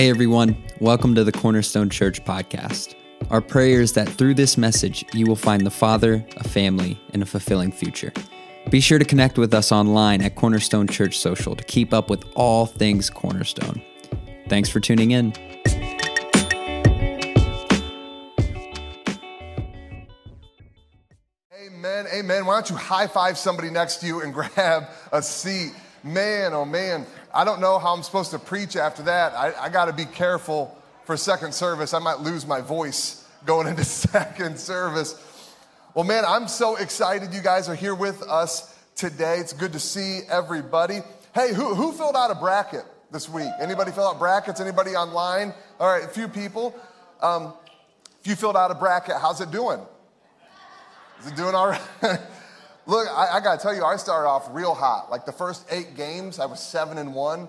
Hey everyone, welcome to the Cornerstone Church podcast. Our prayer is that through this message, you will find the Father, a family, and a fulfilling future. Be sure to connect with us online at Cornerstone Church Social to keep up with all things Cornerstone. Thanks for tuning in. Amen, amen. Why don't you high five somebody next to you and grab a seat? Man, oh man, I don't know how I'm supposed to preach after that. I, I got to be careful for second service. I might lose my voice going into second service. Well, man, I'm so excited you guys are here with us today. It's good to see everybody. Hey, who, who filled out a bracket this week? Anybody fill out brackets? Anybody online? All right, a few people. Um, if you filled out a bracket, how's it doing? Is it doing all right? Look, I, I got to tell you, I started off real hot. Like the first eight games, I was seven and one,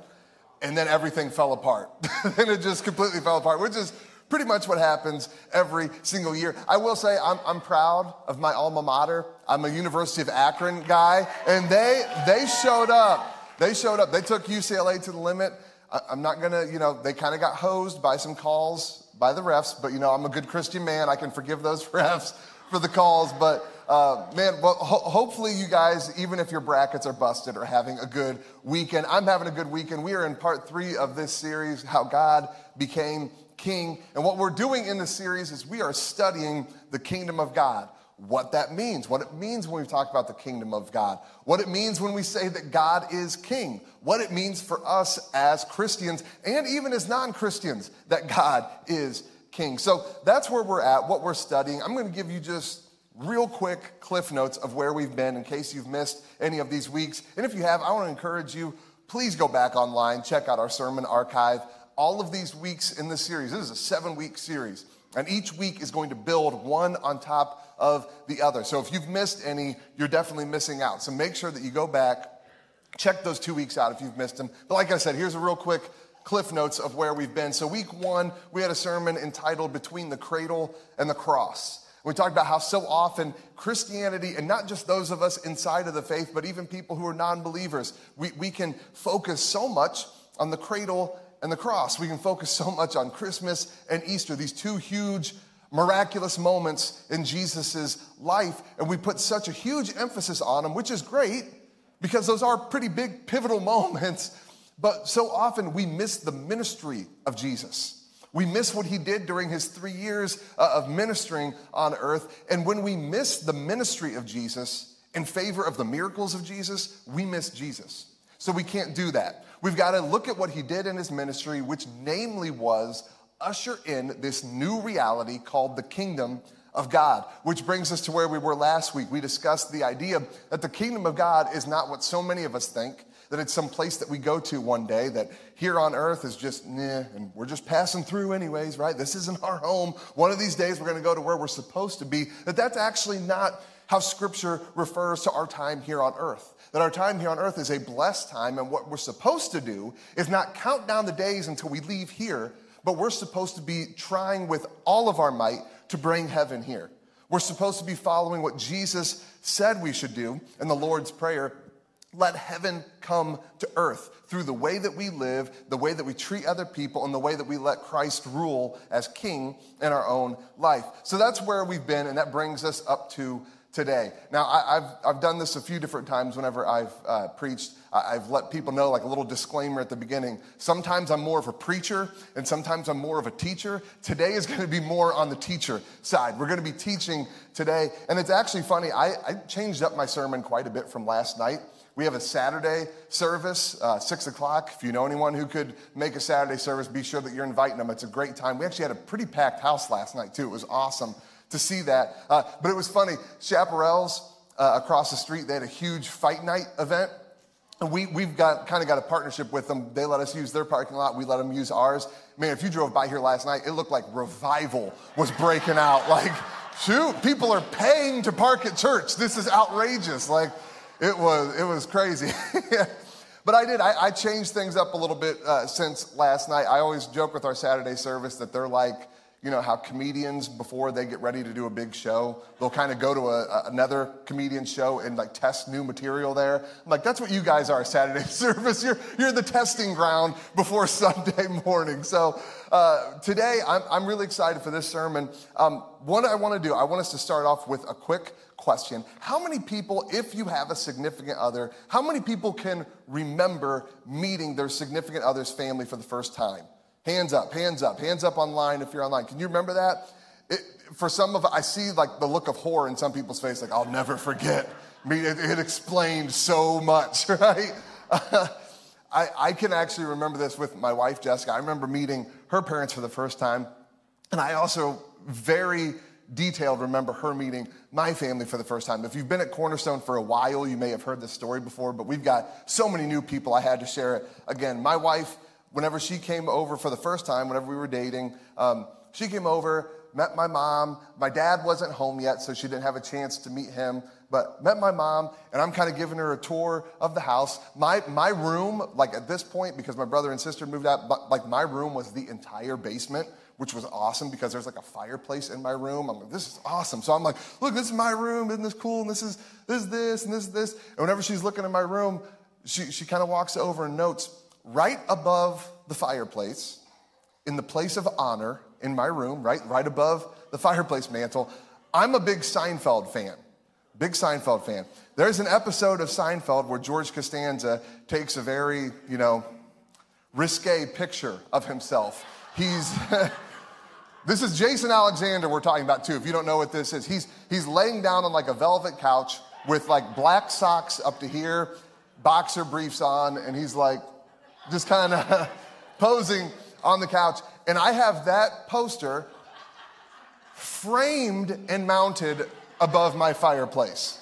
and then everything fell apart. and it just completely fell apart, which is pretty much what happens every single year. I will say I'm, I'm proud of my alma mater. I'm a University of Akron guy, and they they showed up. They showed up. They took UCLA to the limit. I, I'm not gonna, you know, they kind of got hosed by some calls by the refs, but you know, I'm a good Christian man. I can forgive those refs for the calls, but uh, man, well, ho- hopefully you guys, even if your brackets are busted, are having a good weekend. I'm having a good weekend. We are in part three of this series, How God Became King. And what we're doing in this series is we are studying the kingdom of God. What that means, what it means when we talk about the kingdom of God, what it means when we say that God is king, what it means for us as Christians and even as non Christians that God is king. So that's where we're at, what we're studying. I'm going to give you just real quick cliff notes of where we've been in case you've missed any of these weeks. And if you have, I want to encourage you, please go back online, check out our sermon archive. All of these weeks in this series, this is a seven week series, and each week is going to build one on top of the other. So if you've missed any, you're definitely missing out. So make sure that you go back, check those two weeks out if you've missed them. But like I said, here's a real quick cliff notes of where we've been. So, week one, we had a sermon entitled Between the Cradle and the Cross. We talked about how so often Christianity, and not just those of us inside of the faith, but even people who are non believers, we, we can focus so much on the cradle and the cross. We can focus so much on Christmas and Easter, these two huge, miraculous moments in Jesus' life. And we put such a huge emphasis on them, which is great because those are pretty big, pivotal moments. But so often we miss the ministry of Jesus. We miss what he did during his three years uh, of ministering on earth. And when we miss the ministry of Jesus in favor of the miracles of Jesus, we miss Jesus. So we can't do that. We've got to look at what he did in his ministry, which namely was usher in this new reality called the kingdom of God, which brings us to where we were last week. We discussed the idea that the kingdom of God is not what so many of us think that it's some place that we go to one day that here on earth is just, nah, and we're just passing through anyways, right? This isn't our home. One of these days we're going to go to where we're supposed to be. That that's actually not how scripture refers to our time here on earth. That our time here on earth is a blessed time, and what we're supposed to do is not count down the days until we leave here, but we're supposed to be trying with all of our might to bring heaven here. We're supposed to be following what Jesus said we should do in the Lord's Prayer let heaven come to earth through the way that we live, the way that we treat other people, and the way that we let Christ rule as king in our own life. So that's where we've been, and that brings us up to today. Now, I, have I've done this a few different times whenever I've uh, preached. I've let people know, like a little disclaimer at the beginning. Sometimes I'm more of a preacher, and sometimes I'm more of a teacher. Today is going to be more on the teacher side. We're going to be teaching today, and it's actually funny. I, I changed up my sermon quite a bit from last night. We have a Saturday service, uh, 6 o'clock. If you know anyone who could make a Saturday service, be sure that you're inviting them. It's a great time. We actually had a pretty packed house last night, too. It was awesome to see that. Uh, but it was funny. Chaparrals uh, across the street, they had a huge fight night event. And we, we've got kind of got a partnership with them. They let us use their parking lot. We let them use ours. Man, if you drove by here last night, it looked like revival was breaking out. Like, shoot, people are paying to park at church. This is outrageous. Like, it was, it was crazy. but I did, I, I, changed things up a little bit uh, since last night. I always joke with our Saturday service that they're like you know how comedians before they get ready to do a big show they'll kind of go to a, another comedian show and like test new material there i'm like that's what you guys are saturday service you're, you're the testing ground before sunday morning so uh, today I'm, I'm really excited for this sermon um, what i want to do i want us to start off with a quick question how many people if you have a significant other how many people can remember meeting their significant other's family for the first time Hands up, hands up, hands up online if you're online. Can you remember that? It, for some of I see like the look of horror in some people's face, like, I'll never forget. I mean, it, it explained so much, right? I, I can actually remember this with my wife, Jessica. I remember meeting her parents for the first time. And I also very detailed remember her meeting my family for the first time. If you've been at Cornerstone for a while, you may have heard this story before, but we've got so many new people. I had to share it again. My wife whenever she came over for the first time, whenever we were dating, um, she came over, met my mom. My dad wasn't home yet, so she didn't have a chance to meet him, but met my mom, and I'm kind of giving her a tour of the house. My, my room, like at this point, because my brother and sister moved out, but like my room was the entire basement which was awesome because there's like a fireplace in my room. I'm like, this is awesome. So I'm like, look, this is my room. Isn't this cool? And this is this, this, and this, this. And whenever she's looking in my room, she, she kind of walks over and notes right above the fireplace, in the place of honor in my room, right, right above the fireplace mantle, I'm a big Seinfeld fan. Big Seinfeld fan. There's an episode of Seinfeld where George Costanza takes a very, you know, risque picture of himself. He's This is Jason Alexander we're talking about too. If you don't know what this is, he's he's laying down on like a velvet couch with like black socks up to here, boxer briefs on, and he's like just kind of posing on the couch. And I have that poster framed and mounted above my fireplace.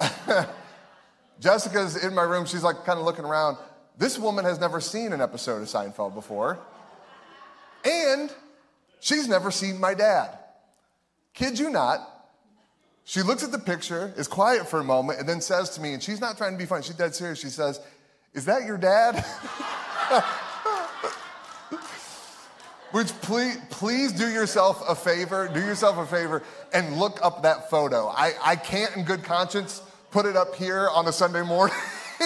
Jessica's in my room. She's like kind of looking around. This woman has never seen an episode of Seinfeld before. And she's never seen my dad. Kid you not. She looks at the picture, is quiet for a moment, and then says to me, and she's not trying to be funny, she's dead serious. She says, Is that your dad? Which please, please do yourself a favor, do yourself a favor and look up that photo. I, I can't in good conscience put it up here on a Sunday morning,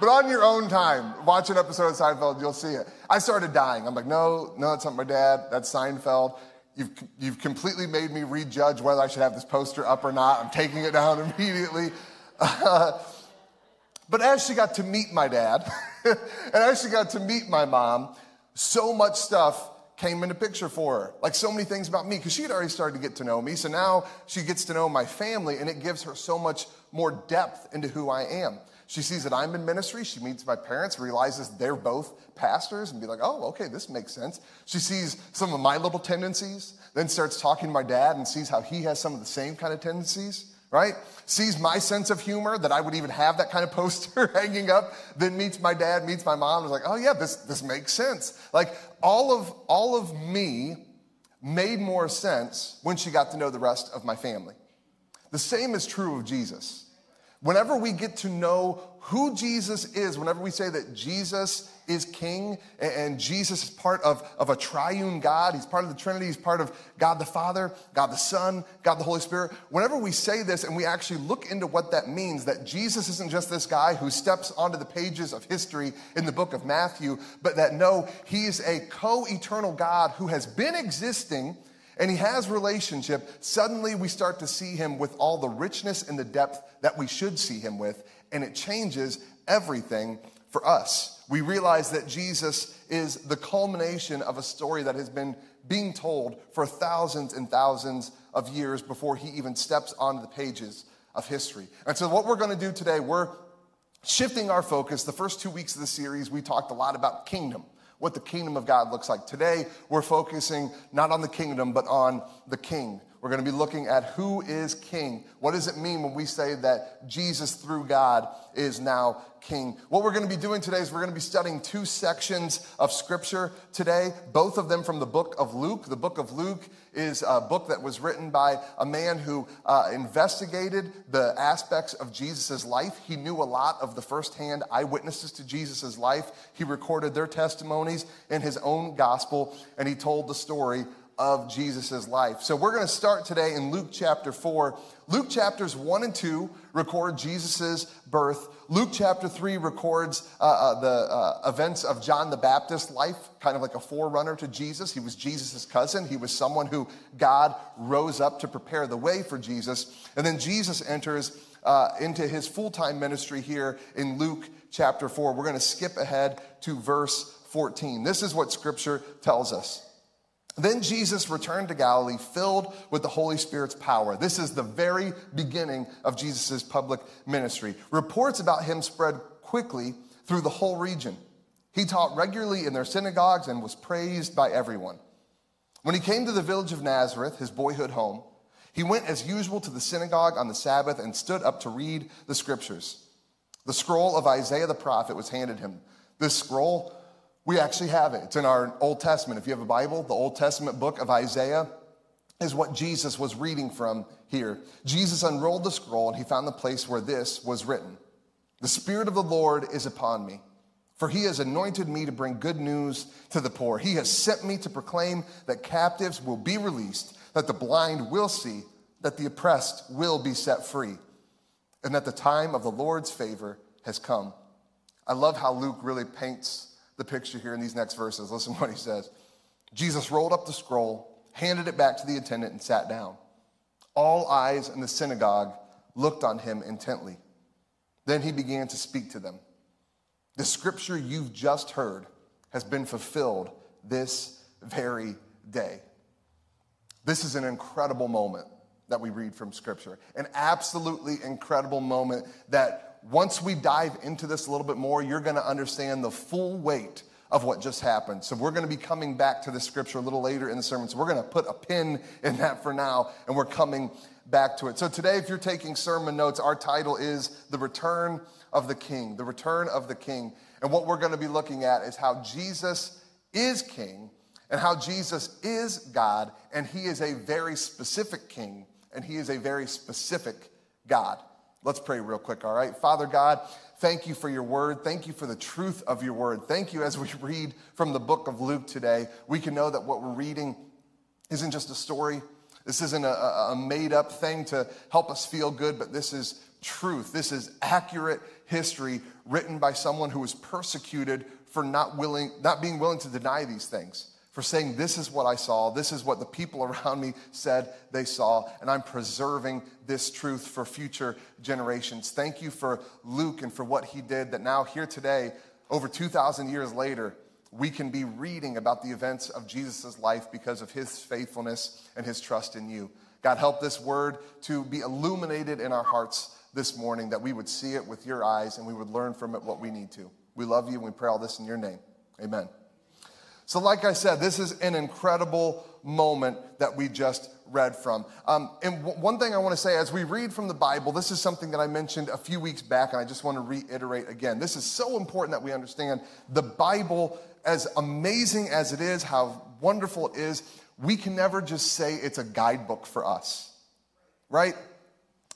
but on your own time, watch an episode of Seinfeld, you'll see it. I started dying. I'm like, no, no, that's not my dad, that's Seinfeld. You've, you've completely made me rejudge whether I should have this poster up or not. I'm taking it down immediately. But as she got to meet my dad, and as she got to meet my mom, so much stuff came into picture for her. Like so many things about me, because she had already started to get to know me. So now she gets to know my family, and it gives her so much more depth into who I am. She sees that I'm in ministry. She meets my parents, realizes they're both pastors, and be like, oh, okay, this makes sense. She sees some of my little tendencies, then starts talking to my dad and sees how he has some of the same kind of tendencies right? Sees my sense of humor that I would even have that kind of poster hanging up, then meets my dad, meets my mom, and is like, oh yeah, this, this makes sense. Like all of, all of me made more sense when she got to know the rest of my family. The same is true of Jesus. Whenever we get to know who Jesus is, whenever we say that Jesus is king and Jesus is part of, of a triune God, he's part of the Trinity, he's part of God the Father, God the Son, God the Holy Spirit. Whenever we say this and we actually look into what that means, that Jesus isn't just this guy who steps onto the pages of history in the book of Matthew, but that no, he is a co eternal God who has been existing and he has relationship, suddenly we start to see him with all the richness and the depth that we should see him with, and it changes everything for us. We realize that Jesus is the culmination of a story that has been being told for thousands and thousands of years before he even steps onto the pages of history. And so, what we're going to do today, we're shifting our focus. The first two weeks of the series, we talked a lot about kingdom what the kingdom of God looks like. Today, we're focusing not on the kingdom, but on the king. We're going to be looking at who is king. What does it mean when we say that Jesus through God is now king? What we're going to be doing today is we're going to be studying two sections of scripture today, both of them from the book of Luke. The book of Luke is a book that was written by a man who uh, investigated the aspects of Jesus' life. He knew a lot of the firsthand eyewitnesses to Jesus' life. He recorded their testimonies in his own gospel, and he told the story of Jesus' life. So we're going to start today in Luke chapter 4. Luke chapters 1 and 2 record Jesus' birth. Luke chapter 3 records uh, uh, the uh, events of John the Baptist's life, kind of like a forerunner to Jesus. He was Jesus' cousin. He was someone who God rose up to prepare the way for Jesus. And then Jesus enters uh, into his full time ministry here in Luke chapter 4. We're going to skip ahead to verse 14. This is what scripture tells us. Then Jesus returned to Galilee filled with the Holy Spirit's power. This is the very beginning of Jesus' public ministry. Reports about him spread quickly through the whole region. He taught regularly in their synagogues and was praised by everyone. When he came to the village of Nazareth, his boyhood home, he went as usual to the synagogue on the Sabbath and stood up to read the scriptures. The scroll of Isaiah the prophet was handed him. This scroll we actually have it. It's in our Old Testament. If you have a Bible, the Old Testament book of Isaiah is what Jesus was reading from here. Jesus unrolled the scroll and he found the place where this was written The Spirit of the Lord is upon me, for he has anointed me to bring good news to the poor. He has sent me to proclaim that captives will be released, that the blind will see, that the oppressed will be set free, and that the time of the Lord's favor has come. I love how Luke really paints the picture here in these next verses. Listen to what he says. Jesus rolled up the scroll, handed it back to the attendant, and sat down. All eyes in the synagogue looked on him intently. Then he began to speak to them. The scripture you've just heard has been fulfilled this very day. This is an incredible moment that we read from scripture, an absolutely incredible moment that once we dive into this a little bit more, you're going to understand the full weight of what just happened. So we're going to be coming back to the scripture a little later in the sermon. So we're going to put a pin in that for now, and we're coming back to it. So today, if you're taking sermon notes, our title is The Return of the King. The Return of the King. And what we're going to be looking at is how Jesus is King and how Jesus is God, and He is a very specific King, and He is a very specific God. Let's pray real quick, all right? Father God, thank you for your word. Thank you for the truth of your word. Thank you as we read from the book of Luke today. We can know that what we're reading isn't just a story. This isn't a, a made up thing to help us feel good, but this is truth. This is accurate history written by someone who was persecuted for not willing, not being willing to deny these things for saying, This is what I saw, this is what the people around me said they saw, and I'm preserving this truth for future generations. Thank you for Luke and for what he did, that now, here today, over 2,000 years later, we can be reading about the events of Jesus' life because of his faithfulness and his trust in you. God, help this word to be illuminated in our hearts this morning, that we would see it with your eyes and we would learn from it what we need to. We love you and we pray all this in your name. Amen. So, like I said, this is an incredible moment that we just read from. Um, and w- one thing I want to say as we read from the Bible, this is something that I mentioned a few weeks back, and I just want to reiterate again. This is so important that we understand the Bible, as amazing as it is, how wonderful it is, we can never just say it's a guidebook for us, right?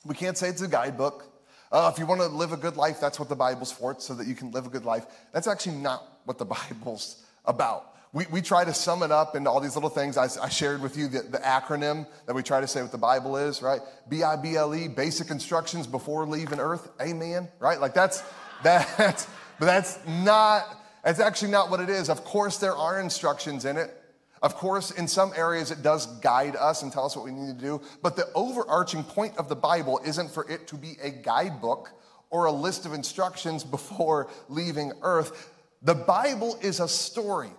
We can't say it's a guidebook. Uh, if you want to live a good life, that's what the Bible's for, so that you can live a good life. That's actually not what the Bible's about we, we try to sum it up into all these little things. I, I shared with you the, the, acronym that we try to say what the Bible is, right? B I B L E, basic instructions before leaving earth. Amen, right? Like that's, that's, but that's not, that's actually not what it is. Of course, there are instructions in it. Of course, in some areas, it does guide us and tell us what we need to do. But the overarching point of the Bible isn't for it to be a guidebook or a list of instructions before leaving earth. The Bible is a story.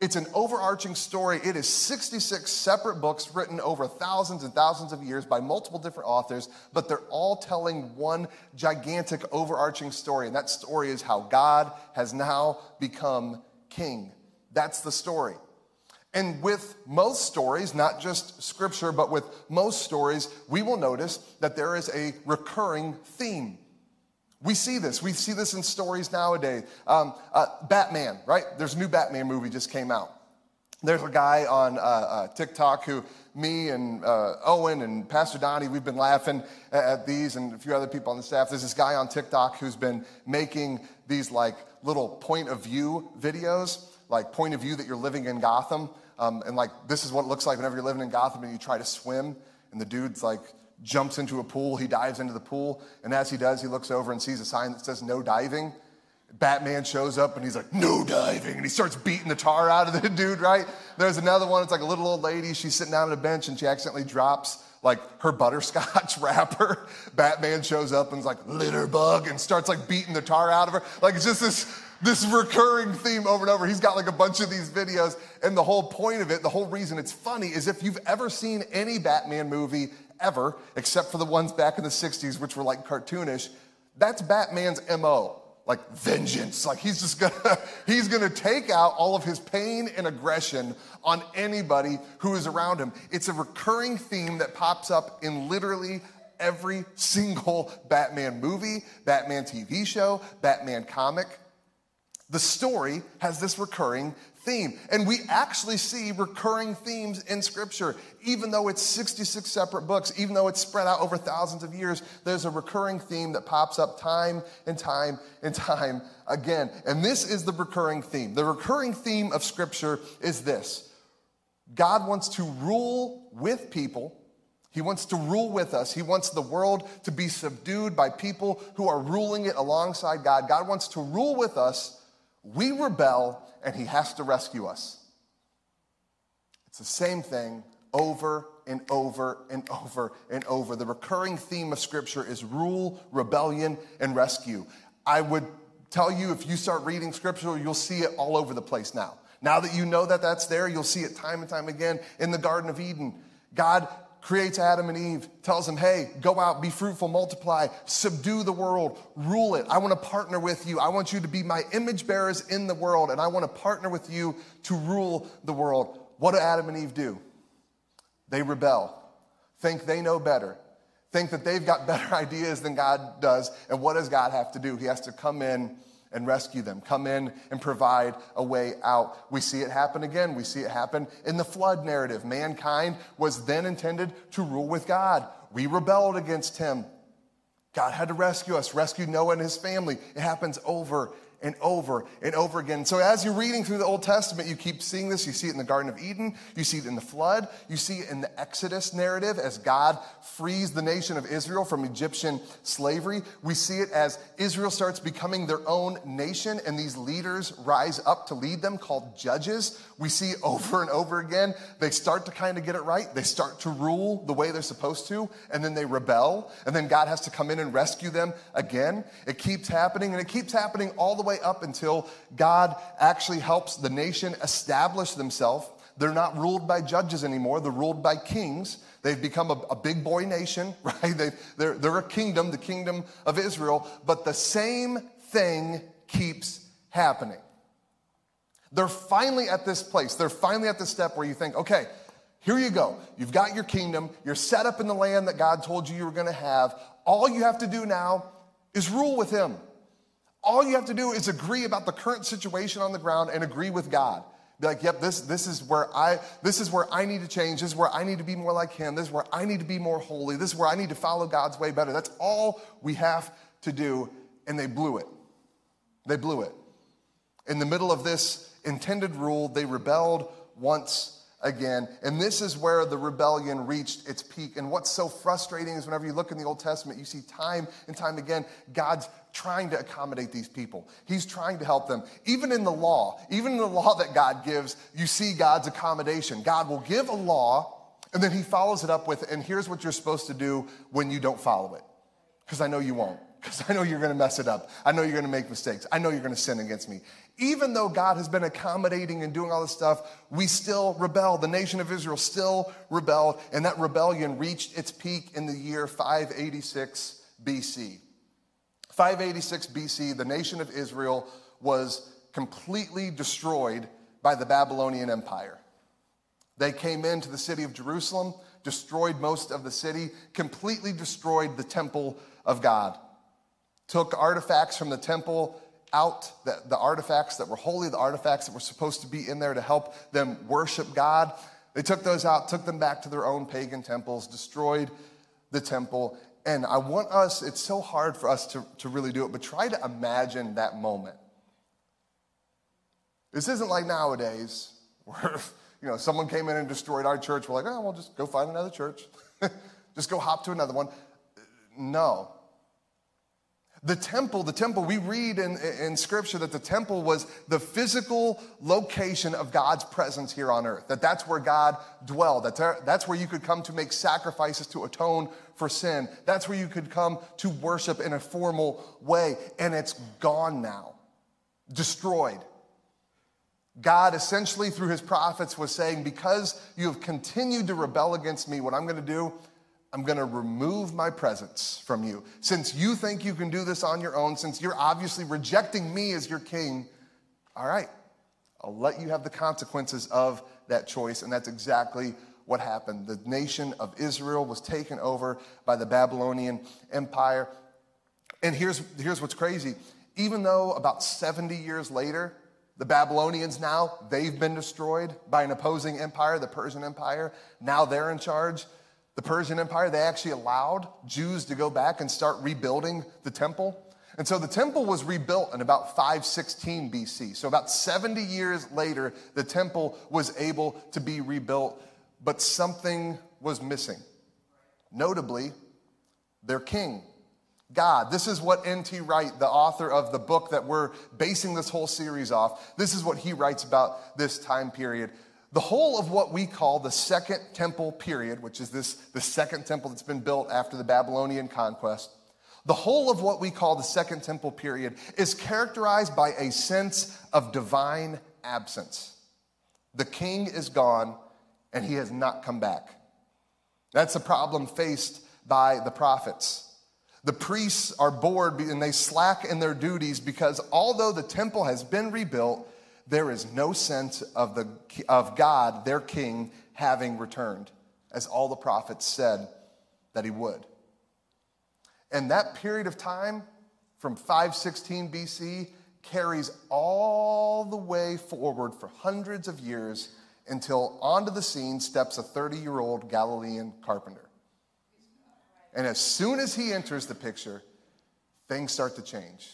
It's an overarching story. It is 66 separate books written over thousands and thousands of years by multiple different authors, but they're all telling one gigantic overarching story. And that story is how God has now become king. That's the story. And with most stories, not just scripture, but with most stories, we will notice that there is a recurring theme. We see this. We see this in stories nowadays. Um, uh, Batman, right? There's a new Batman movie just came out. There's a guy on uh, uh, TikTok who me and uh, Owen and Pastor Donnie, we've been laughing at these and a few other people on the staff. There's this guy on TikTok who's been making these like little point of view videos like point of view that you're living in Gotham. Um, and like this is what it looks like whenever you're living in Gotham and you try to swim, and the dude's like jumps into a pool, he dives into the pool, and as he does, he looks over and sees a sign that says no diving. Batman shows up and he's like, no diving. And he starts beating the tar out of the dude, right? There's another one, it's like a little old lady. She's sitting down at a bench and she accidentally drops like her butterscotch wrapper. Batman shows up and's like, litter bug, and starts like beating the tar out of her. Like it's just this, this recurring theme over and over. He's got like a bunch of these videos. And the whole point of it, the whole reason it's funny is if you've ever seen any Batman movie ever, except for the ones back in the 60s, which were like cartoonish, that's Batman's MO like vengeance. Like he's just gonna, he's gonna take out all of his pain and aggression on anybody who is around him. It's a recurring theme that pops up in literally every single Batman movie, Batman TV show, Batman comic. The story has this recurring theme. And we actually see recurring themes in Scripture. Even though it's 66 separate books, even though it's spread out over thousands of years, there's a recurring theme that pops up time and time and time again. And this is the recurring theme. The recurring theme of Scripture is this God wants to rule with people. He wants to rule with us. He wants the world to be subdued by people who are ruling it alongside God. God wants to rule with us. We rebel and he has to rescue us. It's the same thing over and over and over and over. The recurring theme of Scripture is rule, rebellion, and rescue. I would tell you if you start reading Scripture, you'll see it all over the place now. Now that you know that that's there, you'll see it time and time again in the Garden of Eden. God creates Adam and Eve, tells them, hey, go out, be fruitful, multiply, subdue the world, rule it. I want to partner with you. I want you to be my image bearers in the world, and I want to partner with you to rule the world. What do Adam and Eve do? They rebel, think they know better, think that they've got better ideas than God does. And what does God have to do? He has to come in and rescue them, come in and provide a way out. We see it happen again. We see it happen in the flood narrative. Mankind was then intended to rule with God. We rebelled against him. God had to rescue us, rescue Noah and his family. It happens over and over and over again. So as you're reading through the Old Testament, you keep seeing this. You see it in the Garden of Eden, you see it in the flood, you see it in the Exodus narrative as God frees the nation of Israel from Egyptian slavery. We see it as Israel starts becoming their own nation and these leaders rise up to lead them called judges. We see over and over again, they start to kind of get it right. They start to rule the way they're supposed to, and then they rebel, and then God has to come in and rescue them again. It keeps happening, and it keeps happening all the way up until God actually helps the nation establish themselves. They're not ruled by judges anymore, they're ruled by kings. They've become a, a big boy nation, right? they they're, they're a kingdom, the kingdom of Israel, but the same thing keeps happening. They're finally at this place. They're finally at the step where you think, okay, here you go. You've got your kingdom. You're set up in the land that God told you you were going to have. All you have to do now is rule with Him. All you have to do is agree about the current situation on the ground and agree with God. Be like, yep, this, this is where I this is where I need to change. This is where I need to be more like him. This is where I need to be more holy. This is where I need to follow God's way better. That's all we have to do. And they blew it. They blew it. In the middle of this intended rule, they rebelled once again. And this is where the rebellion reached its peak. And what's so frustrating is whenever you look in the Old Testament, you see time and time again God's trying to accommodate these people. He's trying to help them. Even in the law, even in the law that God gives, you see God's accommodation. God will give a law and then he follows it up with, and here's what you're supposed to do when you don't follow it. Because I know you won't because I know you're going to mess it up. I know you're going to make mistakes. I know you're going to sin against me. Even though God has been accommodating and doing all this stuff, we still rebel. The nation of Israel still rebelled, and that rebellion reached its peak in the year 586 BC. 586 BC, the nation of Israel was completely destroyed by the Babylonian Empire. They came into the city of Jerusalem, destroyed most of the city, completely destroyed the temple of God took artifacts from the temple out, the, the artifacts that were holy, the artifacts that were supposed to be in there to help them worship God. They took those out, took them back to their own pagan temples, destroyed the temple. And I want us, it's so hard for us to, to really do it, but try to imagine that moment. This isn't like nowadays where, you know, someone came in and destroyed our church. We're like, oh, well, just go find another church. just go hop to another one. No. The temple, the temple, we read in, in scripture that the temple was the physical location of God's presence here on earth. That that's where God dwelled. That that's where you could come to make sacrifices to atone for sin. That's where you could come to worship in a formal way. And it's gone now, destroyed. God essentially, through his prophets, was saying, Because you have continued to rebel against me, what I'm going to do I'm going to remove my presence from you. Since you think you can do this on your own, since you're obviously rejecting me as your king, all right, I'll let you have the consequences of that choice. And that's exactly what happened. The nation of Israel was taken over by the Babylonian Empire. And here's, here's what's crazy. Even though about 70 years later, the Babylonians now, they've been destroyed by an opposing empire, the Persian Empire. Now they're in charge the Persian Empire, they actually allowed Jews to go back and start rebuilding the temple. And so the temple was rebuilt in about 516 BC. So about 70 years later, the temple was able to be rebuilt, but something was missing. Notably, their king, God. This is what N.T. Wright, the author of the book that we're basing this whole series off, this is what he writes about this time period. The whole of what we call the Second Temple period, which is this the second temple that's been built after the Babylonian conquest, the whole of what we call the Second Temple period is characterized by a sense of divine absence. The king is gone and he has not come back. That's a problem faced by the prophets. The priests are bored and they slack in their duties because although the temple has been rebuilt, there is no sense of, the, of God, their king, having returned, as all the prophets said that he would. And that period of time from 516 BC carries all the way forward for hundreds of years until onto the scene steps a 30 year old Galilean carpenter. And as soon as he enters the picture, things start to change.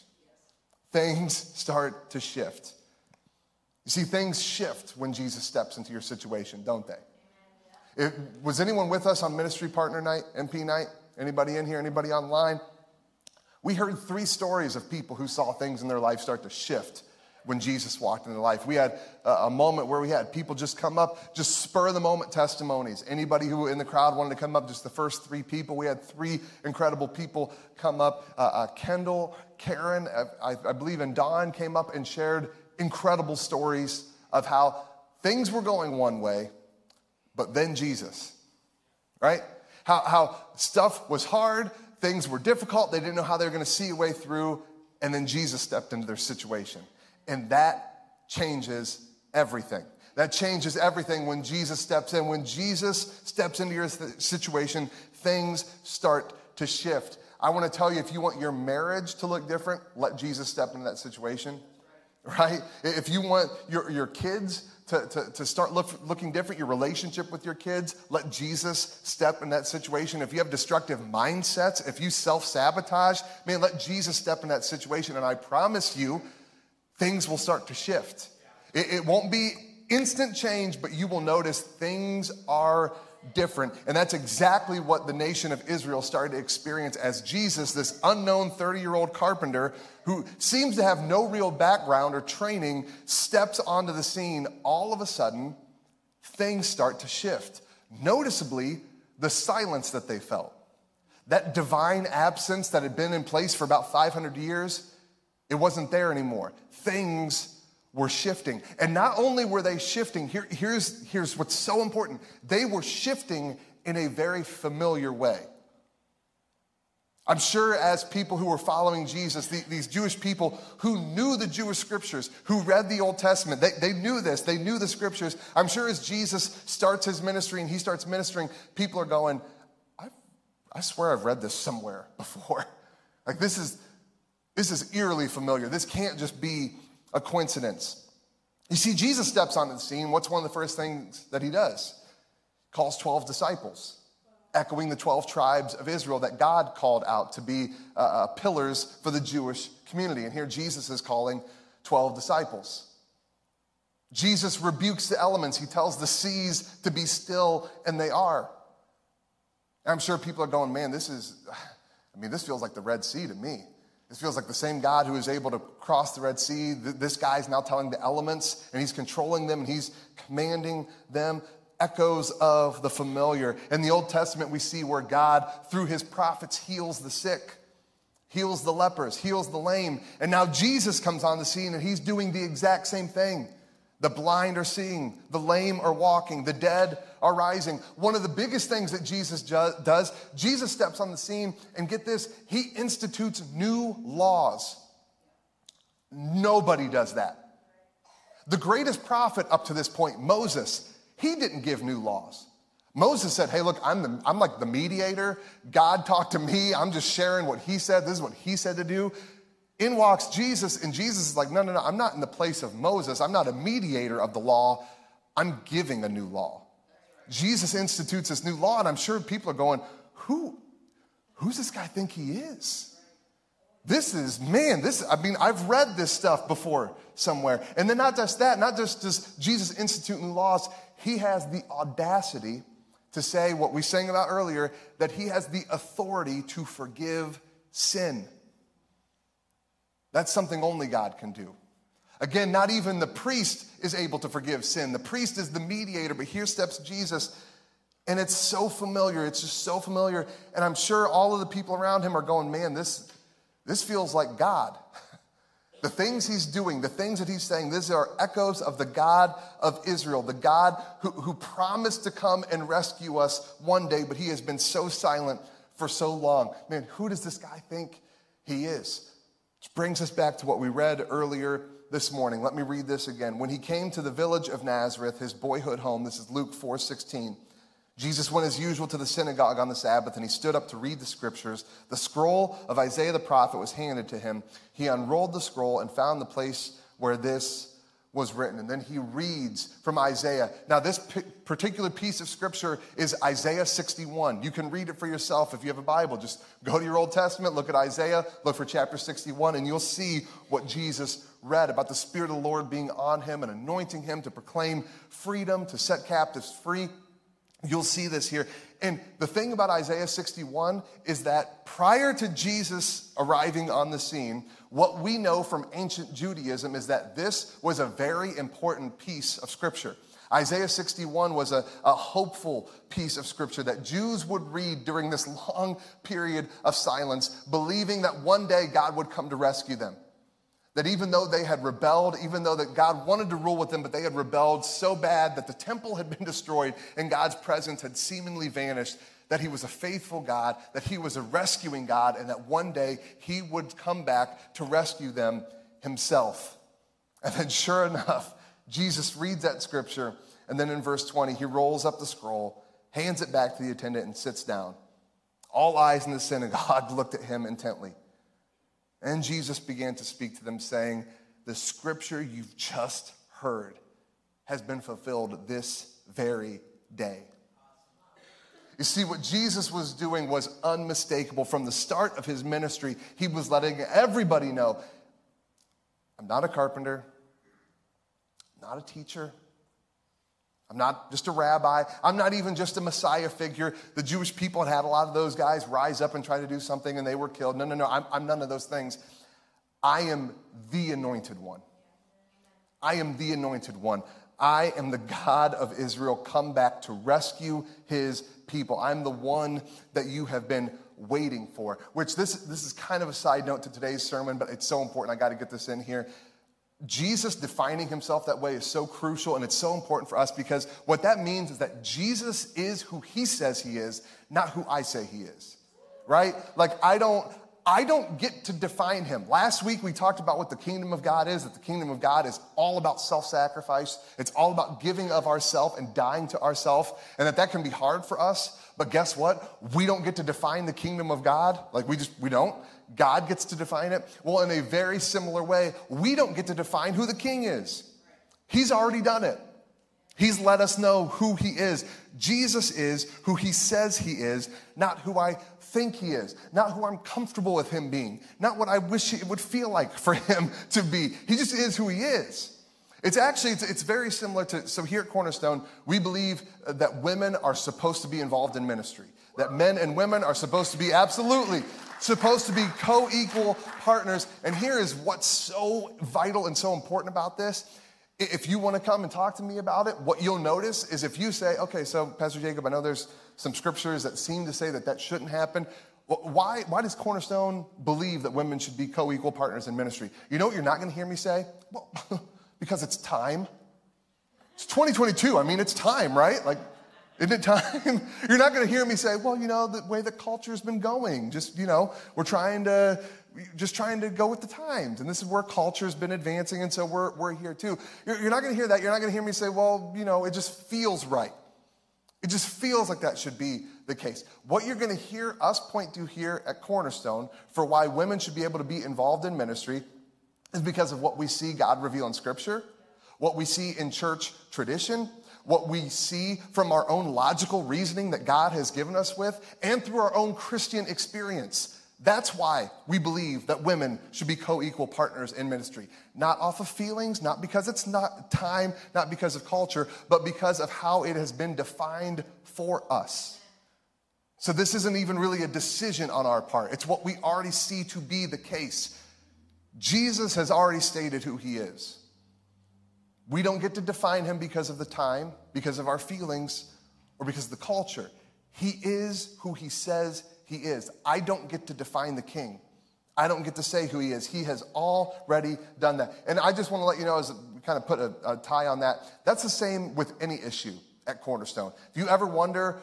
Things start to shift. You see, things shift when Jesus steps into your situation, don't they? It, was anyone with us on ministry partner night, MP night? Anybody in here? Anybody online? We heard three stories of people who saw things in their life start to shift when Jesus walked into life. We had a, moment where we had people just come up, just spur the moment testimonies. Anybody who in the crowd wanted to come up, just the first three people. We had three incredible people come up. Uh, uh, Kendall, Karen, uh, I, I believe, and Don came up and shared incredible stories of how things were going one way, but then Jesus, right? How, how stuff was hard, things were difficult, they didn't know how they were going to see a way through, and then Jesus stepped into their situation. And that changes everything. That changes everything when Jesus steps in. When Jesus steps into your situation, things start to shift. I want to tell you if you want your marriage to look different, let Jesus step into that situation right? If you want your, your kids to, to, to start look, looking different, your relationship with your kids, let Jesus step in that situation. If you have destructive mindsets, if you self sabotage, man, let Jesus step in that situation. And I promise you, things will start to shift. It, it won't be instant change, but you will notice things are different. And that's exactly what the nation of Israel started to experience as Jesus, this unknown 30 year old carpenter who seems to have no real background or training, steps onto the scene. All of a sudden, things start to shift. Noticeably, the silence that they felt. That divine absence that had been in place for about 500 years, it wasn't there anymore. Things were shifting. And not only were they shifting, here, here's, here's what's so important they were shifting in a very familiar way. I'm sure, as people who were following Jesus, the, these Jewish people who knew the Jewish scriptures, who read the Old Testament, they, they knew this, they knew the scriptures. I'm sure as Jesus starts his ministry and he starts ministering, people are going, I, I swear I've read this somewhere before. Like, this is, this is eerily familiar. This can't just be a coincidence. You see, Jesus steps onto the scene. What's one of the first things that he does? Calls 12 disciples, echoing the 12 tribes of Israel that God called out to be uh, uh, pillars for the Jewish community. And here Jesus is calling 12 disciples. Jesus rebukes the elements. He tells the seas to be still, and they are. I'm sure people are going, man, this is, I mean, this feels like the Red Sea to me. This feels like the same God who is able to cross the Red Sea. This guy's now telling the elements, and he's controlling them, and he's commanding them. Echoes of the familiar. In the Old Testament, we see where God, through his prophets, heals the sick, heals the lepers, heals the lame. And now Jesus comes on the scene, and he's doing the exact same thing. The blind are seeing, the lame are walking, the dead are rising. One of the biggest things that Jesus does, Jesus steps on the scene and get this, he institutes new laws. Nobody does that. The greatest prophet up to this point, Moses, he didn't give new laws. Moses said, Hey, look, I'm, the, I'm like the mediator. God talked to me. I'm just sharing what he said. This is what he said to do. In walks Jesus, and Jesus is like, no, no, no, I'm not in the place of Moses. I'm not a mediator of the law. I'm giving a new law. Jesus institutes this new law, and I'm sure people are going, who, who's this guy think he is? This is, man, this, I mean, I've read this stuff before somewhere. And then not just that, not just does Jesus institute new laws, he has the audacity to say what we sang about earlier, that he has the authority to forgive sin. That's something only God can do. Again, not even the priest is able to forgive sin. The priest is the mediator, but here steps Jesus. And it's so familiar. It's just so familiar. And I'm sure all of the people around him are going, man, this, this feels like God. the things he's doing, the things that he's saying, these are echoes of the God of Israel, the God who, who promised to come and rescue us one day, but he has been so silent for so long. Man, who does this guy think he is? Which brings us back to what we read earlier this morning. Let me read this again. When he came to the village of Nazareth, his boyhood home, this is Luke 4 16. Jesus went as usual to the synagogue on the Sabbath, and he stood up to read the scriptures. The scroll of Isaiah the prophet was handed to him. He unrolled the scroll and found the place where this was written. And then he reads from Isaiah. Now, this particular piece of scripture is Isaiah 61. You can read it for yourself if you have a Bible. Just go to your Old Testament, look at Isaiah, look for chapter 61, and you'll see what Jesus read about the Spirit of the Lord being on him and anointing him to proclaim freedom, to set captives free. You'll see this here. And the thing about Isaiah 61 is that prior to Jesus arriving on the scene, what we know from ancient Judaism is that this was a very important piece of scripture. Isaiah 61 was a, a hopeful piece of scripture that Jews would read during this long period of silence, believing that one day God would come to rescue them. That even though they had rebelled, even though that God wanted to rule with them, but they had rebelled so bad that the temple had been destroyed and God's presence had seemingly vanished, that he was a faithful God, that he was a rescuing God, and that one day he would come back to rescue them himself. And then, sure enough, Jesus reads that scripture, and then in verse 20, he rolls up the scroll, hands it back to the attendant, and sits down. All eyes in the synagogue looked at him intently. And Jesus began to speak to them, saying, The scripture you've just heard has been fulfilled this very day. You see, what Jesus was doing was unmistakable. From the start of his ministry, he was letting everybody know I'm not a carpenter, not a teacher. I'm not just a rabbi. I'm not even just a Messiah figure. The Jewish people had had a lot of those guys rise up and try to do something and they were killed. No, no, no. I'm, I'm none of those things. I am the anointed one. I am the anointed one. I am the God of Israel come back to rescue his people. I'm the one that you have been waiting for. Which this, this is kind of a side note to today's sermon, but it's so important. I got to get this in here. Jesus defining himself that way is so crucial and it's so important for us because what that means is that Jesus is who he says he is, not who I say he is. Right? Like I don't I don't get to define him. Last week we talked about what the kingdom of God is, that the kingdom of God is all about self-sacrifice. It's all about giving of ourself and dying to ourself, and that that can be hard for us. But guess what? We don't get to define the kingdom of God. Like we just we don't. God gets to define it. Well, in a very similar way, we don't get to define who the king is. He's already done it. He's let us know who he is. Jesus is who he says he is, not who I think he is, not who I'm comfortable with him being, not what I wish it would feel like for him to be. He just is who he is. It's actually, it's, it's very similar to, so here at Cornerstone, we believe that women are supposed to be involved in ministry. That men and women are supposed to be absolutely supposed to be co-equal partners. And here is what's so vital and so important about this. If you want to come and talk to me about it, what you'll notice is if you say, okay, so Pastor Jacob, I know there's some scriptures that seem to say that that shouldn't happen. Why, why does Cornerstone believe that women should be co equal partners in ministry? You know what you're not going to hear me say? Well, because it's time. It's 2022. I mean, it's time, right? Like, isn't it time? You're not going to hear me say, well, you know, the way the culture's been going, just, you know, we're trying to, just trying to go with the times. And this is where culture's been advancing, and so we're, we're here too. You're, you're not going to hear that. You're not going to hear me say, well, you know, it just feels right. It just feels like that should be the case. What you're going to hear us point to here at Cornerstone for why women should be able to be involved in ministry is because of what we see God reveal in Scripture, what we see in church tradition, what we see from our own logical reasoning that God has given us with, and through our own Christian experience. That's why we believe that women should be co equal partners in ministry. Not off of feelings, not because it's not time, not because of culture, but because of how it has been defined for us. So, this isn't even really a decision on our part, it's what we already see to be the case. Jesus has already stated who he is. We don't get to define him because of the time, because of our feelings, or because of the culture. He is who he says he is. I don't get to define the king. I don't get to say who he is. He has already done that. And I just want to let you know, as we kind of put a, a tie on that, that's the same with any issue at Cornerstone. If you ever wonder,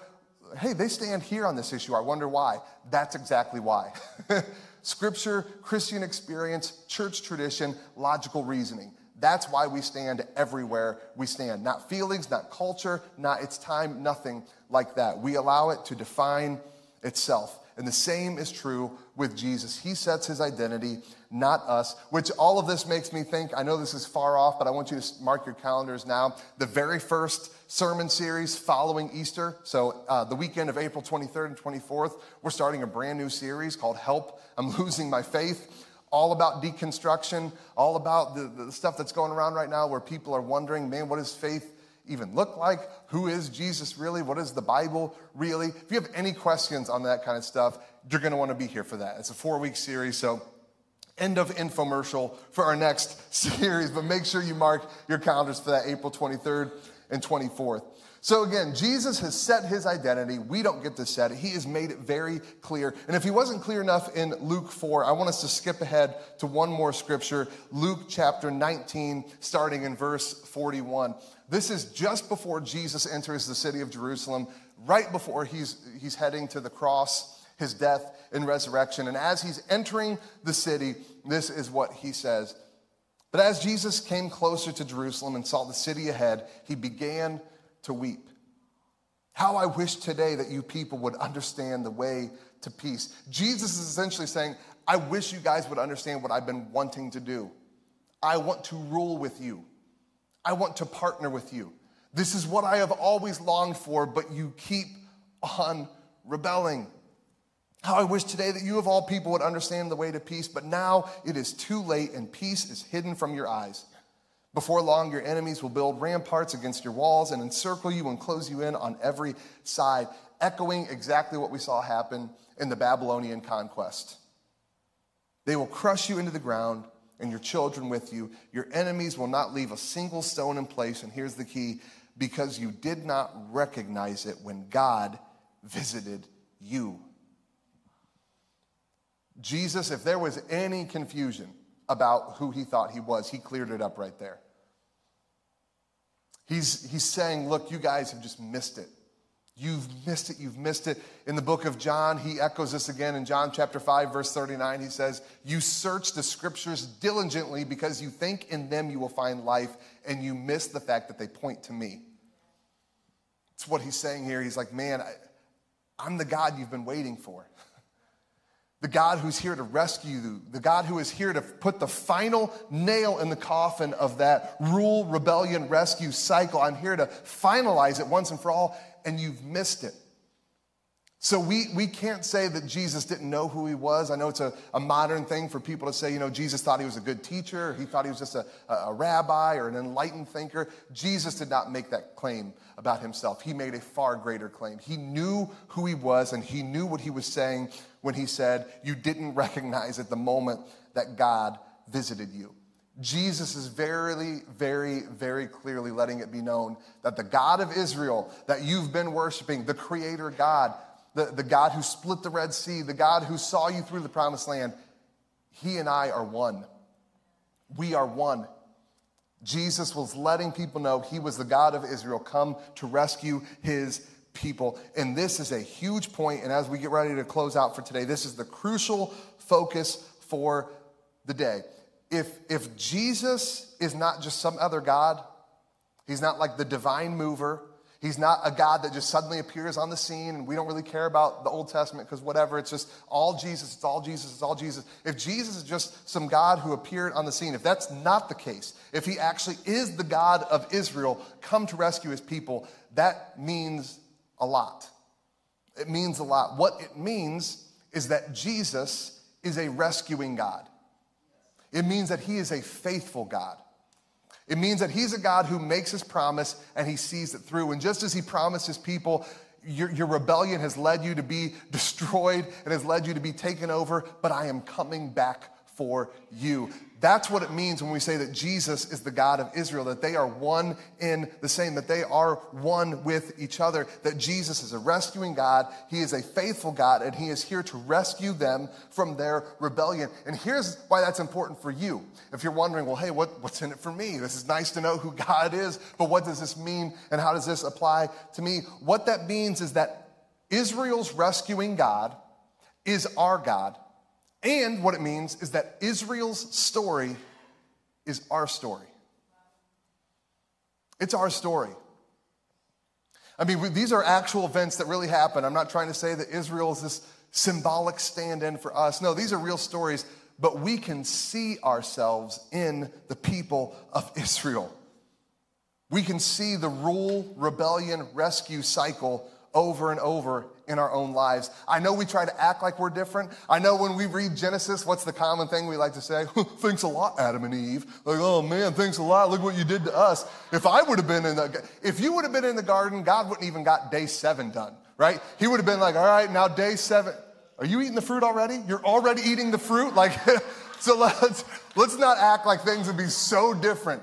hey, they stand here on this issue, I wonder why. That's exactly why. Scripture, Christian experience, church tradition, logical reasoning. That's why we stand everywhere we stand. Not feelings, not culture, not its time, nothing like that. We allow it to define itself. And the same is true with Jesus. He sets his identity, not us, which all of this makes me think. I know this is far off, but I want you to mark your calendars now. The very first sermon series following Easter. So, uh, the weekend of April 23rd and 24th, we're starting a brand new series called Help, I'm Losing My Faith. All about deconstruction, all about the, the stuff that's going around right now where people are wondering, man, what does faith? even look like? Who is Jesus really? What is the Bible really? If you have any questions on that kind of stuff, you're going to want to be here for that. It's a four week series, so end of infomercial for our next series, but make sure you mark your calendars for that April 23rd and 24th. So again, Jesus has set his identity. We don't get to set it. He has made it very clear. And if he wasn't clear enough in Luke 4, I want us to skip ahead to one more scripture, Luke chapter 19, starting in verse 41. This is just before Jesus enters the city of Jerusalem, right before he's, he's heading to the cross, his death and resurrection. And as he's entering the city, this is what he says. But as Jesus came closer to Jerusalem and saw the city ahead, he began to weep. How I wish today that you people would understand the way to peace. Jesus is essentially saying, I wish you guys would understand what I've been wanting to do. I want to rule with you. I want to partner with you. This is what I have always longed for, but you keep on rebelling. How I wish today that you of all people would understand the way to peace, but now it is too late and peace is hidden from your eyes. Before long, your enemies will build ramparts against your walls and encircle you and close you in on every side, echoing exactly what we saw happen in the Babylonian conquest. They will crush you into the ground and your children with you. Your enemies will not leave a single stone in place. And here's the key because you did not recognize it when God visited you. Jesus, if there was any confusion, about who he thought he was. He cleared it up right there. He's, he's saying, Look, you guys have just missed it. You've missed it. You've missed it. In the book of John, he echoes this again in John chapter 5, verse 39. He says, You search the scriptures diligently because you think in them you will find life, and you miss the fact that they point to me. It's what he's saying here. He's like, Man, I, I'm the God you've been waiting for. the God who's here to rescue you, the God who is here to put the final nail in the coffin of that rule, rebellion, rescue cycle. I'm here to finalize it once and for all, and you've missed it. So we, we can't say that Jesus didn't know who he was. I know it's a, a modern thing for people to say, you know, Jesus thought he was a good teacher. He thought he was just a, a rabbi or an enlightened thinker. Jesus did not make that claim about himself. He made a far greater claim. He knew who he was and he knew what he was saying when he said, You didn't recognize at the moment that God visited you. Jesus is very, very, very clearly letting it be known that the God of Israel that you've been worshiping, the Creator God, the, the God who split the Red Sea, the God who saw you through the promised land, He and I are one. We are one. Jesus was letting people know He was the God of Israel, come to rescue His people. And this is a huge point. and as we get ready to close out for today, this is the crucial focus for the day. If, if Jesus is not just some other God, He's not like the divine mover, He's not a God that just suddenly appears on the scene and we don't really care about the Old Testament because whatever, it's just all Jesus, it's all Jesus, it's all Jesus. If Jesus is just some God who appeared on the scene, if that's not the case, if he actually is the God of Israel come to rescue his people, that means a lot. It means a lot. What it means is that Jesus is a rescuing God. It means that he is a faithful God. It means that he's a God who makes his promise and he sees it through. And just as he promised his people, your, your, rebellion has led you to be destroyed and has led you to be taken over, but I am coming back for you. That's what it means when we say that Jesus is the God of Israel, that they are one in the same, that they are one with each other, that Jesus is a rescuing God, He is a faithful God, and He is here to rescue them from their rebellion. And here's why that's important for you. If you're wondering, well, hey, what, what's in it for me? This is nice to know who God is, but what does this mean and how does this apply to me? What that means is that Israel's rescuing God is our God and what it means is that Israel's story is our story. It's our story. I mean, these are actual events that really happen. I'm not trying to say that Israel is this symbolic stand in for us. No, these are real stories, but we can see ourselves in the people of Israel. We can see the rule, rebellion, rescue cycle over and over in our own lives. I know we try to act like we're different. I know when we read Genesis, what's the common thing we like to say? thanks a lot, Adam and Eve. Like, oh man, thanks a lot. Look what you did to us. If I would have been in the, if you would have been in the garden, God wouldn't even got day seven done, right? He would have been like, all right, now day seven. Are you eating the fruit already? You're already eating the fruit? Like, so let's, let's not act like things would be so different.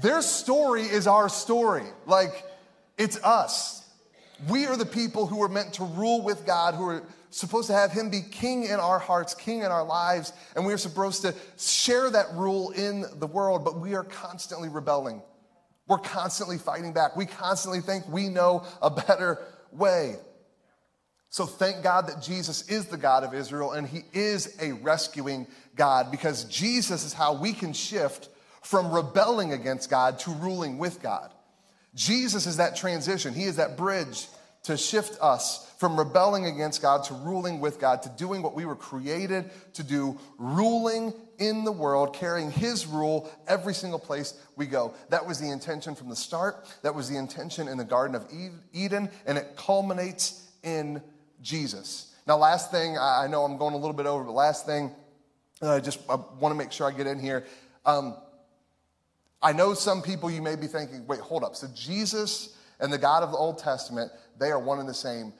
Their story is our story. Like, it's us. We are the people who are meant to rule with God, who are supposed to have Him be king in our hearts, king in our lives, and we are supposed to share that rule in the world, but we are constantly rebelling. We're constantly fighting back. We constantly think we know a better way. So thank God that Jesus is the God of Israel and He is a rescuing God because Jesus is how we can shift from rebelling against God to ruling with God. Jesus is that transition, He is that bridge to shift us from rebelling against God to ruling with God, to doing what we were created to do, ruling in the world, carrying His rule every single place we go. That was the intention from the start. That was the intention in the Garden of Eden, and it culminates in Jesus. Now, last thing, I know I'm going a little bit over, but last thing, I just I want to make sure I get in here. Um, I know some people you may be thinking, wait, hold up. So Jesus and the God of the Old Testament, they are one and the same.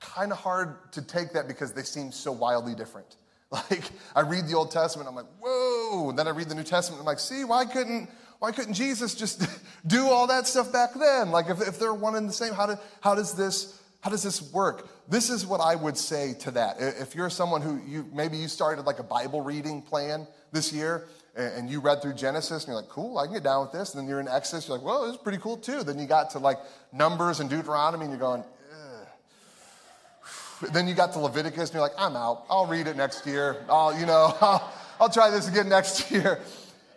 Kind of hard to take that because they seem so wildly different. Like I read the Old Testament, I'm like, whoa. And then I read the New Testament, I'm like, see, why couldn't why couldn't Jesus just do all that stuff back then? Like if, if they're one and the same, how, do, how does this how does this work? This is what I would say to that. If you're someone who you maybe you started like a Bible reading plan this year and you read through Genesis and you're like, cool, I can get down with this. And then you're in Exodus, you're like, well, this is pretty cool too. Then you got to like Numbers and Deuteronomy and you're going, Ugh. then you got to Leviticus and you're like, I'm out. I'll read it next year. I'll, you know, I'll, I'll try this again next year.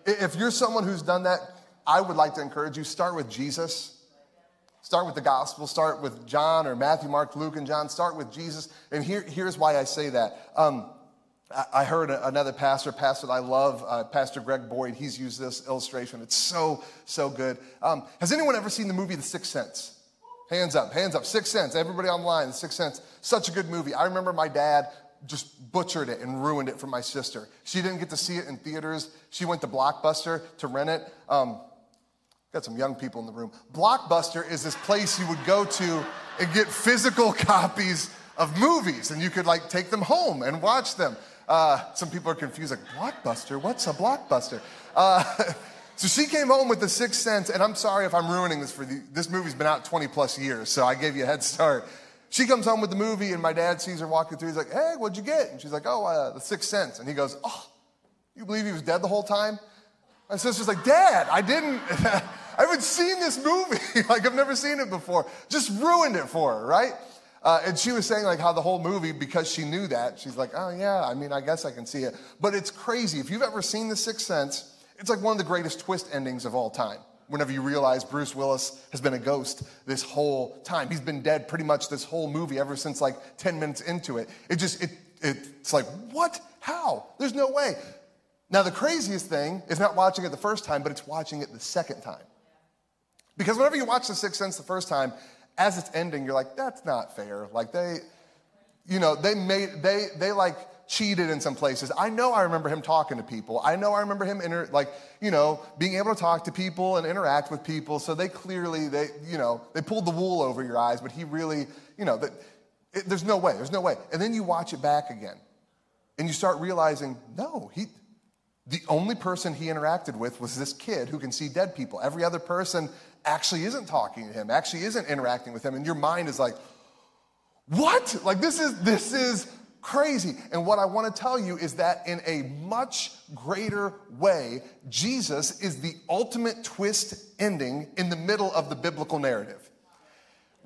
If you're someone who's done that, I would like to encourage you, start with Jesus. Start with the gospel, start with John or Matthew, Mark, Luke, and John. Start with Jesus. And here, here's why I say that. Um, I heard another pastor, pastor I love, uh, Pastor Greg Boyd. He's used this illustration. It's so, so good. Um, has anyone ever seen the movie The Sixth Sense? Hands up, hands up. Sixth Sense. Everybody online, Sixth Sense. Such a good movie. I remember my dad just butchered it and ruined it for my sister. She didn't get to see it in theaters. She went to Blockbuster to rent it. Um, got some young people in the room. Blockbuster is this place you would go to and get physical copies of movies, and you could like take them home and watch them. Uh, some people are confused, like Blockbuster. What's a Blockbuster? Uh, so she came home with The Sixth Sense, and I'm sorry if I'm ruining this for you. This movie's been out 20 plus years, so I gave you a head start. She comes home with the movie, and my dad sees her walking through. He's like, "Hey, what'd you get?" And she's like, "Oh, uh, The Sixth Sense." And he goes, "Oh, you believe he was dead the whole time?" My sister's like, "Dad, I didn't." I haven't seen this movie. like, I've never seen it before. Just ruined it for her, right? Uh, and she was saying, like, how the whole movie, because she knew that, she's like, oh, yeah, I mean, I guess I can see it. But it's crazy. If you've ever seen The Sixth Sense, it's like one of the greatest twist endings of all time. Whenever you realize Bruce Willis has been a ghost this whole time, he's been dead pretty much this whole movie ever since like 10 minutes into it. It just, it, it, it's like, what? How? There's no way. Now, the craziest thing is not watching it the first time, but it's watching it the second time. Because whenever you watch The Sixth Sense the first time, as it's ending, you're like, that's not fair. Like they, you know, they made, they, they like cheated in some places. I know I remember him talking to people. I know I remember him, inter- like, you know, being able to talk to people and interact with people. So they clearly, they, you know, they pulled the wool over your eyes, but he really, you know, that, there's no way, there's no way. And then you watch it back again and you start realizing, no, he, the only person he interacted with was this kid who can see dead people. Every other person actually isn't talking to him, actually isn't interacting with him, and your mind is like, what? Like this is this is crazy. And what I want to tell you is that in a much greater way, Jesus is the ultimate twist ending in the middle of the biblical narrative.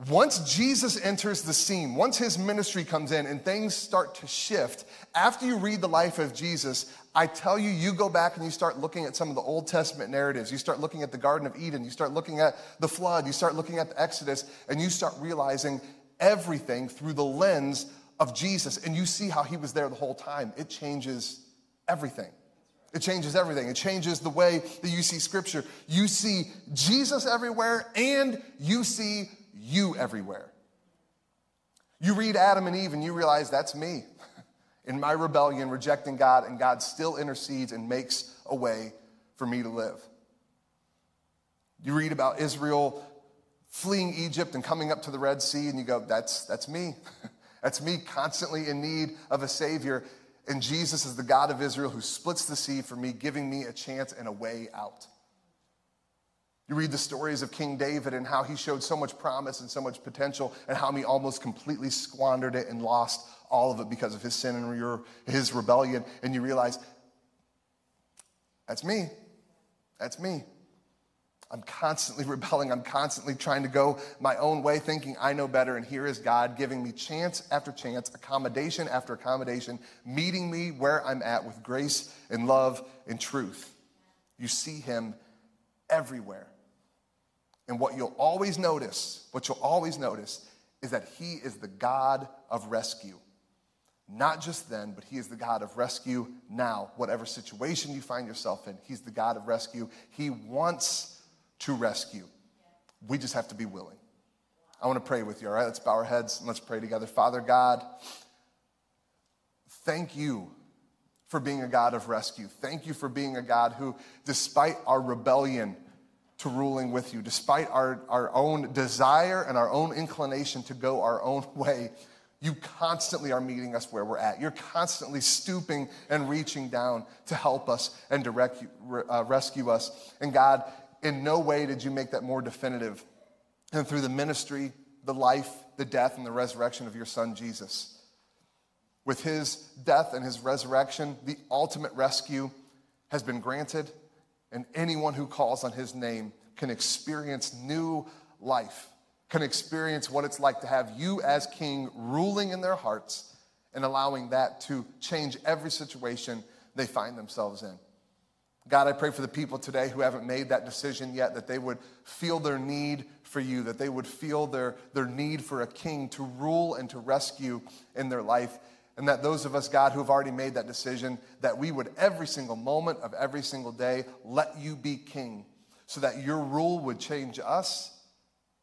Once Jesus enters the scene, once his ministry comes in and things start to shift, after you read the life of Jesus, I tell you, you go back and you start looking at some of the Old Testament narratives. You start looking at the Garden of Eden. You start looking at the flood. You start looking at the Exodus, and you start realizing everything through the lens of Jesus. And you see how he was there the whole time. It changes everything. It changes everything. It changes the way that you see Scripture. You see Jesus everywhere, and you see you everywhere. You read Adam and Eve and you realize that's me in my rebellion, rejecting God, and God still intercedes and makes a way for me to live. You read about Israel fleeing Egypt and coming up to the Red Sea, and you go, that's, that's me. that's me constantly in need of a Savior. And Jesus is the God of Israel who splits the sea for me, giving me a chance and a way out. You read the stories of King David and how he showed so much promise and so much potential, and how he almost completely squandered it and lost all of it because of his sin and his rebellion. And you realize, that's me. That's me. I'm constantly rebelling. I'm constantly trying to go my own way, thinking I know better. And here is God giving me chance after chance, accommodation after accommodation, meeting me where I'm at with grace and love and truth. You see Him everywhere. And what you'll always notice, what you'll always notice is that He is the God of rescue. Not just then, but He is the God of rescue now. Whatever situation you find yourself in, He's the God of rescue. He wants to rescue. We just have to be willing. I want to pray with you, all right? Let's bow our heads and let's pray together. Father God, thank you for being a God of rescue. Thank you for being a God who, despite our rebellion, to ruling with you, despite our, our own desire and our own inclination to go our own way. You constantly are meeting us where we're at. You're constantly stooping and reaching down to help us and to rec- uh, rescue us. And God, in no way did you make that more definitive than through the ministry, the life, the death, and the resurrection of your son, Jesus. With his death and his resurrection, the ultimate rescue has been granted and anyone who calls on his name can experience new life, can experience what it's like to have you as king ruling in their hearts and allowing that to change every situation they find themselves in. God, I pray for the people today who haven't made that decision yet, that they would feel their need for you, that they would feel their, their need for a king to rule and to rescue in their life. And that those of us, God, who have already made that decision, that we would every single moment of every single day let you be king so that your rule would change us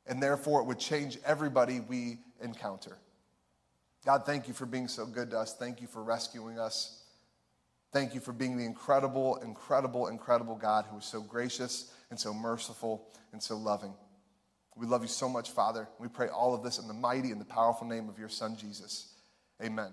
and therefore it would change everybody we encounter. God, thank you for being so good to us. Thank you for rescuing us. Thank you for being the incredible, incredible, incredible God who is so gracious and so merciful and so loving. We love you so much, Father. We pray all of this in the mighty and the powerful name of your Son, Jesus. Amen.